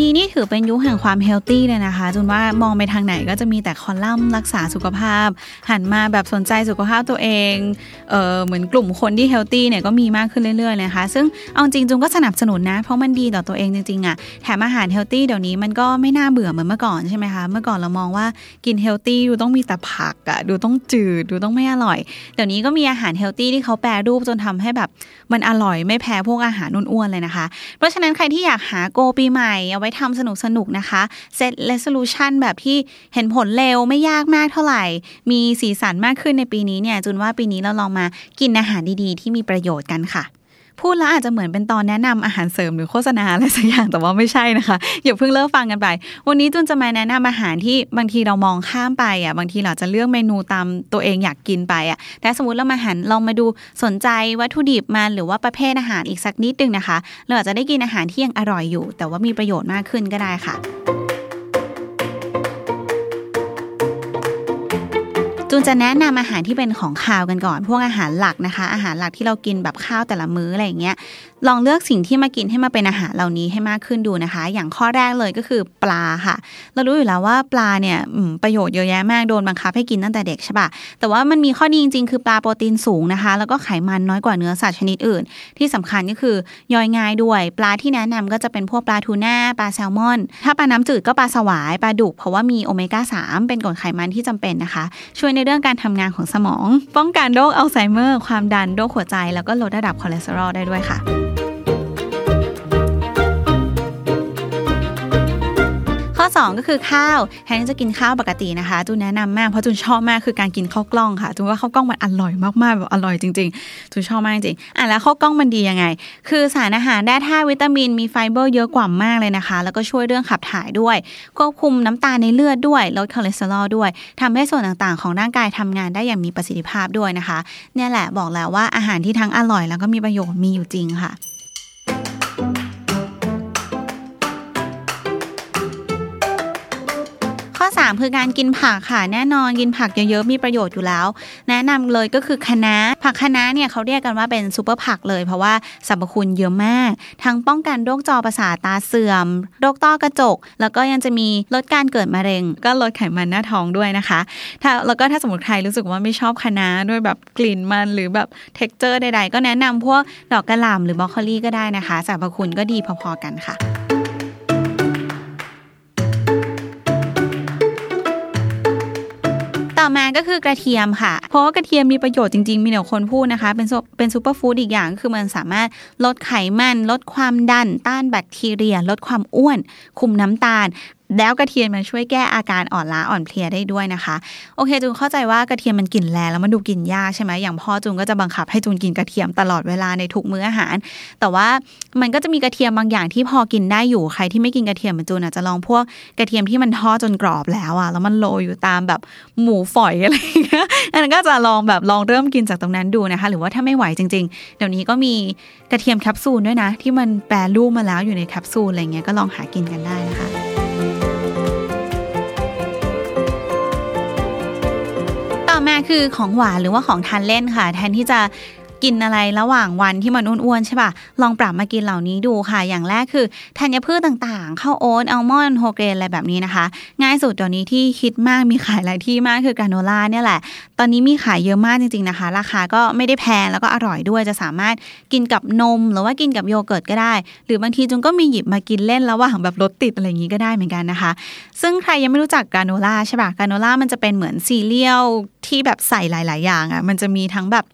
นี้นี่ถือเป็นยุคแห่งความ healthy เลยนะคะจูนว่ามองไปทางไหนก็จะมีแต่คอลัมน์รักษาสุขภาพ หันมาแบบสนใจสุขภาพตัวเองเออเหมือนกลุ่มคนที่ healthy เนี่ยก็มีมากขึ้นเรื่อยๆนะคะซึ่งเอาจริงจูนก็สนับสนุนนะ เพราะมันดีต่อตัวเองจริงๆอะ่ะแถมอาหาร healthy เดี๋ยวนี้มันก็ไม่น่าเบื่อเหมือนเมื่อก่อนใช่ไหมคะเมื่อก่อนเรามองว่ากิน healthy ดูต้องมีแต่ผักอะ่ะดูต้องจืดดูต้องไม่อร่อยเดี๋ยวนี้ก็มีอาหาร healthy ที่เขาแปรรูปจนทำให้แบบมันอร่อยไม่แพ้พวกอาหารอ้วนๆเลยนะคะ เพราะฉะนั้นใครที่อยากหาโกปีใหม่เอาไว้ทำสนุกสนุกๆนะคะเซตเ e ส o ลูชันแบบที่เห็นผลเร็วไม่ยากมากเท่าไหร่ มีสีสันมากขึ้นในปีนี้เนี่ยจุนว่าปีนี้เราลองมากินอาหารดีๆ ที่มีประโยชน์กันค่ะ พูดแล้วอาจจะเหมือนเป็นตอนแนะนำอาหารเสริมหรือโฆษณาอะไรสักอย่างแต่ว่าไม่ใช่นะคะอย่าเพิ่งเลิกฟังกันไป วันนี้จุนจะมาแนะนำอาหารที่บางทีเรามองข้ามไปอะบางทีเราจะเลือกเมนูตามตัวเองอยากกินไปอะแต่สมมติเรามาหันลองมาดูสนใจวัตถุดิบมาหรือว่าประเภทอาหารอีกสักนิดนึงนะคะ เราอาจจะได้กินอาหารที่ยังอร่อยอยู่ แต่ว่ามีประโยชน์มากขึ้นก็ได้ค่ะ จะแนะนำอาหารที่เป็นของคาวกันก่อน พวกอาหารหลักนะคะ อาหารหลักที่เรากินแบบข้าวแต่ละมื้ออะไรอย่างเงี้ย ลองเลือกสิ่งที่มากินให้มาเป็นอาหารเหล่านี้ให้มากขึ้นดูนะคะ อย่างข้อแรกเลยก็คือปลาค่ะ เรารู้อยู่แล้วว่าปลาเนี่ยประโยชน์เยอะแยะมาก โดนบังคับให้กินตั้งแต่เด็กใช่ปะแต่ว่ามันมีข้อดีจริงๆ คือปลาโปรตีนสูงนะคะ แล้วก็ไขมันน้อยกว่าเนื้อสัตว์ชนิดอื่น ที่สำคัญก็คือย่อยง่ายด้วย ปลาที่แนะนำก็จะเป็นพวกปลาทูน่า ปลาแซลมอน ถ้าปลาน้ำจืดก็ปลาสวาย ปลาดุก เพราะว่ามีโอเมก้า3เป็นกรดไขมันที่จำเป็นนะคะ ช่วยในเรื่องการทำงานของสมอง ป้องกันโรคอัลไซเมอร์ ความดันโรคหัวใจ แล้วก็ลดระดับคอเลสเตอรอลได้ด้วยค่ะ 2 ก็คือข้าวแทนที่จะกินข้าวปกตินะคะจูนแนะนำมากเพราะจูนชอบมากคือการกินข้าวกล้องค่ะจูนว่าข้าวกล้องมันอร่อยมากๆแบบอร่อยจริงๆจูนชอบมากจริงอะแล้วข้าวกล้องมันดียังไง คือสารอาหารแร่ธาตุวิตามินมีไฟเบอร์เยอะกว่ามากเลยนะคะ แล้วก็ช่วยเรื่องขับถ่ายด้วย ควบคุมน้ำตาลในเลือดด้วยลดคอเลสเตอรอลด้วยทำให้ส่วนต่างๆ ของร่างกายทำงานได้อย่างมีประสิทธิภาพด้วยนะคะ เนี่ยแหละบอกแล้วว่าอาหารที่ทั้งอร่อยแล้วก็มีประโยชน์มีอยู่จริงค่ะ 3 คือการกินผักค่ะแน่นอนกินผักเยอะๆมีประโยชน์อยู่แล้ว แนะนำเลยก็คือคะน้าผักคะน้าเนี่ยเขาเรียกกันว่าเป็นซูเปอร์ผักเลยเพราะว่าสรรพคุณเยอะมาก ทั้งป้องกันโรคจอประสาทตาเสื่อม โรคต้อกระจก แล้วก็ยังจะมีลดการเกิดมะเร็ง ก็ลดไขมันหน้าท้องด้วยนะคะถ้าแล้วก็ถ้าสมมติใครรู้สึกว่าไม่ชอบคะน้าด้วยแบบกลิ่นมันหรือแบบ texture ใดๆ ก็แนะนำพวกดอกกะหล่ำหรือบรอกโคลีก็ได้นะคะสรรพคุณก็ดีพอๆกันค่ะ ต่อมาก็คือกระเทียมค่ะ เพราะว่ากระเทียมมีประโยชน์จริง ๆ มีเดี๋ยวคนพูดนะคะ เป็นเป็น superfood อีกอย่างก็คือมันสามารถลดไขมัน ลดความดัน ต้านแบคทีเรีย ลดความอ้วน คุมน้ำตาล แล้วกระเทียมมันช่วยแก้อาการอ่อนล้าอ่อนเพลียได้ด้วยนะคะ โอเคจูนเข้าใจว่ากระเทียมมันกลิ่นแรงแล้วมันดูกินยากใช่ไหมอย่างพ่อจูนก็จะบังคับให้จูนกินกระเทียมตลอดเวลาในทุกมื้ออาหาร แต่ว่ามันก็จะมีกระเทียมบางอย่างที่พอกินได้อยู่ใครที่ไม่กินกระเทียมเหมือนจูนอาจจะลองพวกกระเทียมที่มันทอดจนกรอบแล้วอะแล้วมันโรยอยู่ตามแบบหมูฝอยอะไรอย่างเงี้ยอันนั้นก็จะลองแบบลองเริ่มกินจากตรงนั้นดูนะคะ หรือว่าถ้าไม่ไหวจริง ๆ เดี๋ยวนี้ก็มีกระเทียมแคปซูลด้วยนะ ที่มันแปรรูปมาแล้วอยู่ในแคปซูลอะไรเงี้ยก็ลองหากินกันได้นะคะ มาคือของหวานหรือว่าของทานเล่นค่ะ แทนที่จะ กินอะไรระหว่างวันที่มันอ้วนๆใช่ป่ะ ลองปรับมากินเหล่านี้ดูค่ะ อย่างแรกคือธัญพืชต่างๆ ข้าวโอ๊ตอัลมอนด์ whole grain อะไรแบบนี้นะคะ ง่ายสุดเดี๋ยวนี้ที่ฮิตมากมีขายหลายที่มากคือกราโนล่าเนี่ยแหละ ตอนนี้มีขายเยอะมากจริงๆนะคะ ราคาก็ไม่ได้แพงแล้วก็อร่อยด้วยจะสามารถกินกับนม หรือว่ากินกับโยเกิร์ตก็ได้ หรือบางทีจูนก็มีหยิบมากินเล่นระหว่างแบบรถติดอะไรอย่างนี้ก็ได้เหมือนกันนะคะ ซึ่งใครยังไม่รู้จักกราโนล่าใช่ป่ะกราโนล่ามันจะเป็นเหมือนซีเรียลที่แบบใส่หลาย ๆ อย่างอะ่ะมันจะมีทั้งแบบ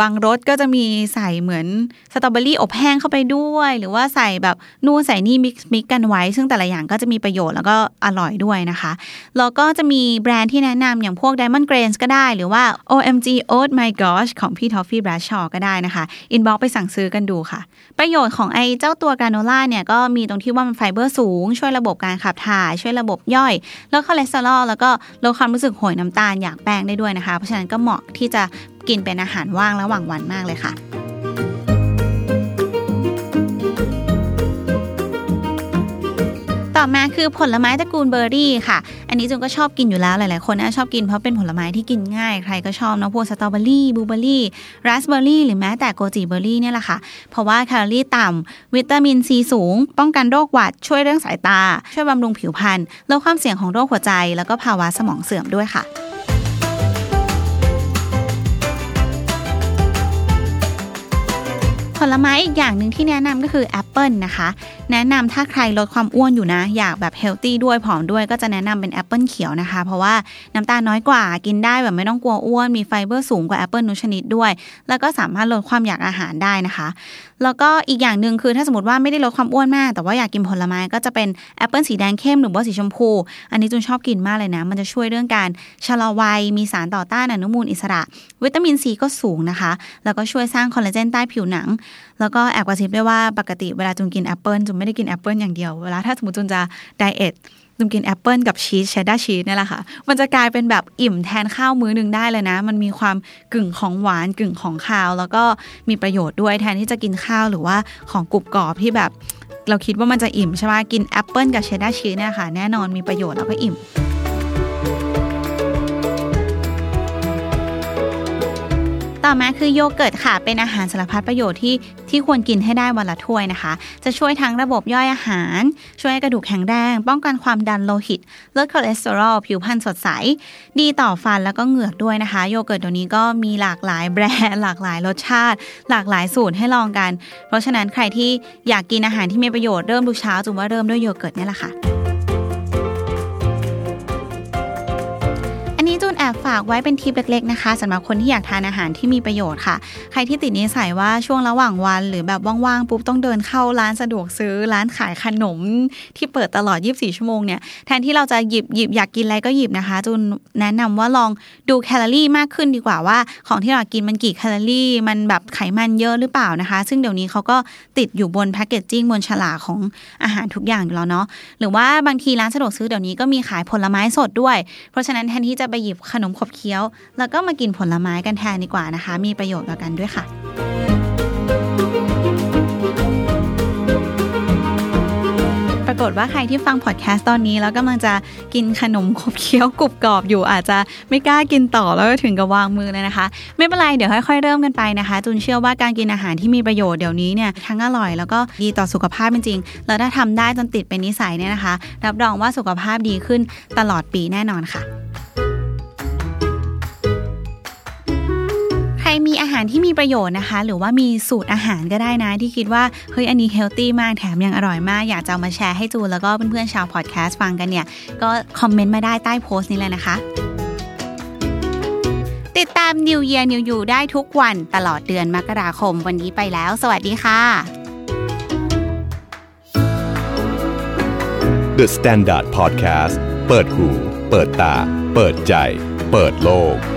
บางรสก็จะมีใส่เหมือนสตรอเบอรี่อบแห้งเข้าไปด้วย หรือว่าใส่แบบนู่นใส่นี่ mix mix กันไว้ ซึ่งแต่ละอย่างก็จะมีประโยชน์แล้วก็อร่อยด้วยนะคะแล้วก็จะมีแบรนด์ที่แนะนำอย่างพวก Diamond Grains ก็ได้ หรือว่า OMG Oat My Gosh ของพี่ Toffee Bradshaw ก็ได้นะคะ inbox ไปสั่งซื้อกันดูค่ะ ประโยชน์ของไอ้เจ้าตัวกราโนล่าเนี่ยก็มีตรงที่ว่ามันไฟเบอร์สูง ช่วยระบบการขับถ่าย ช่วยระบบย่อยลดคอเลสเตอรอลแล้วก็ลดความรู้สึกโหยน้ำตาลอยากแป้งได้ด้วยนะคะ เพราะฉะนั้นก็เหมาะที่จะ กินเป็นอาหารว่างระหว่างวันมากเลยค่ะต่อมาคือผลไม้ตระกูลเบอร์รี่ค่ะ อันนี้จุนก็ชอบกินอยู่แล้วหลาย ๆ คนน่าชอบกินเพราะเป็นผลไม้ที่กินง่าย ใครก็ชอบเนาะพวกสตรอเบอรี่บลูเบอรี่ราสเบอรี่หรือแม้แต่โกจิเบอร์รี่เนี่ยแหละค่ะ เพราะว่าแคลอรี่ต่ำวิตามินซีสูง ป้องกันโรคหวัด ช่วยเรื่องสายตา ช่วยบำรุงผิวพรรณลดความเสี่ยงของโรคหัวใจ แล้วก็ภาวะสมองเสื่อมด้วยค่ะ ผลไม้อีกอย่างหนึ่งที่แนะนำก็คือแอปเปิลนะคะแนะนำถ้าใครลดความอ้วนอยู่นะ อยากแบบ healthy ด้วยผอมด้วยก็จะแนะนำเป็นแอปเปิลเขียวนะคะ เพราะว่าน้ำตาลน้อยกว่ากินได้แบบไม่ต้องกลัวอ้วน มีไฟเบอร์สูงกว่าแอปเปิลทุกชนิดด้วย แล้วก็สามารถลดความอยากอาหารได้นะคะ แล้วก็อีกอย่างหนึ่งคือถ้าสมมติว่าไม่ได้ลดความอ้วนมาก แต่ว่าอยากกินผลไม้ก็จะเป็นแอปเปิลสีแดงเข้มหรือว่าสีชมพู อันนี้จูนชอบกินมากเลยนะ มันจะช่วยเรื่องการชะลอวัยมีสารต่อต้านอนุมูลอิสระ วิตามินซีก็สูงนะคะ แล้วก็ช่วยสร้างคอลลาเจนใต้ผิวหนัง แล้วก็แอบกระซิบด้วยว่าปกติเวลาจูนกินแอปเปิลจูนไม่ได้กินแอปเปิลอย่างเดียว เวลาถ้าสมมติจูนจะ diet จูนกินแอปเปิลกับชีสเชดดาร์ชีสนี่แหละค่ะ มันจะกลายเป็นแบบอิ่มแทนข้าวมื้อหนึ่งได้เลยนะ มันมีความกึ่งของหวานกึ่งของคาว แล้วก็มีประโยชน์ด้วยแทนที่จะกินข้าวหรือว่าของกรุบกรอบที่แบบ เราคิดว่ามันจะอิ่มใช่ไหมกินแอปเปิลกับเชดดาร์ชีสเนี่ยค่ะ แน่นอนมีประโยชน์แล้วก็อิ่ม ต่อมาคือโยเกิร์ตค่ะ เป็นอาหารสารพัดประโยชน์ที่ที่ควรกินให้ได้วันละถ้วยนะคะ จะช่วยทั้งระบบย่อยอาหาร ช่วยกระดูกแข็งแรง ป้องกันความดันโลหิต ลดคอเลสเตอรอล ผิวพรรณสดใส ดีต่อฟันแล้วก็เหงือกด้วยนะคะ โยเกิร์ตตัวนี้ก็มีหลากหลายแบรนด์ หลากหลายรสชาติ หลากหลายสูตรให้ลองกัน เพราะฉะนั้นใครที่อยากกินอาหารที่มีประโยชน์เริ่มทุกเช้าจูนว่าเริ่มด้วยโยเกิร์ตนี่แหละค่ะ อันนี้จูนแอบฝากไว้เป็นทิปเล็กๆนะคะสำหรับคนที่อยากทานอาหารที่มีประโยชน์ค่ะ ใครที่ติดนิสัยว่าช่วงระหว่างวัน หรือแบบว่างๆปุ๊บต้องเดินเข้าร้านสะดวกซื้อร้านขายขนมที่เปิดตลอด 24 ชั่วโมงเนี่ยแทนที่เราจะหยิบหยิบอยากกินอะไรก็หยิบนะคะจูนแนะนำว่าลองดูแคลอรี่มากขึ้นดีกว่าว่า ของที่เรากินมันกี่แคลอรี่ มันแบบไขมันเยอะหรือเปล่านะคะ ซึ่งเดี๋ยวนี้เขาก็ติดอยู่บนแพคเกจจิ้งบนฉลากของอาหารทุกอย่างอยู่แล้วเนาะหรือว่าบางทีร้านสะดวกซื้อเดี๋ยวนี้ก็มีขายผลไม้สดด้วย เพราะฉะนั้นแทนที่จะไปหยิบขขนมขบเคี้ยว แล้วก็มากินผลไม้กันแทนดีกว่านะคะ มีประโยชน์ต่อกันด้วยค่ะปรากฏว่าใครที่ฟังพอดแคสต์ตอนนี้แล้วกำลังจะกินขนมขบเคี้ยวกรุบกรอบอยู่อาจจะไม่กล้ากินต่อแล้วก็ถึงกับวางมือเลยนะคะ ไม่เป็นไรเดี๋ยวค่อยๆเริ่มกันไปนะคะ จุนเชื่อว่าการกินอาหารที่มีประโยชน์เดี๋ยวนี้เนี่ยทั้งอร่อยแล้วก็ดีต่อสุขภาพจริงๆแล้วถ้าทำได้จนติดเป็นนิสัยเนี่ยนะคะ รับรองว่าสุขภาพดีขึ้นตลอดปีแน่นอนค่ะ มีอาหารที่มีประโยชน์นะคะ หรือว่ามีสูตรอาหารก็ได้นะ ที่คิดว่าเฮ้ยอันนี้เฮลตี้มากแถมยังอร่อยมาก อยากจะามาแชร์ให้จูแล้วก็เพื่อนๆชาวพอดแคสต์ฟังกันเนี่ย ก็คอมเมนต์มาได้ใต้โพสต์นี้เลยนะคะ ติดตาม New Year New You ได้ทุกวันตลอดเดือนมกราคมวันนี้ไปแล้ว สวัสดีค่ะ The Standard Podcast เปิดหู เปิดตา เปิดใจ เปิดโลก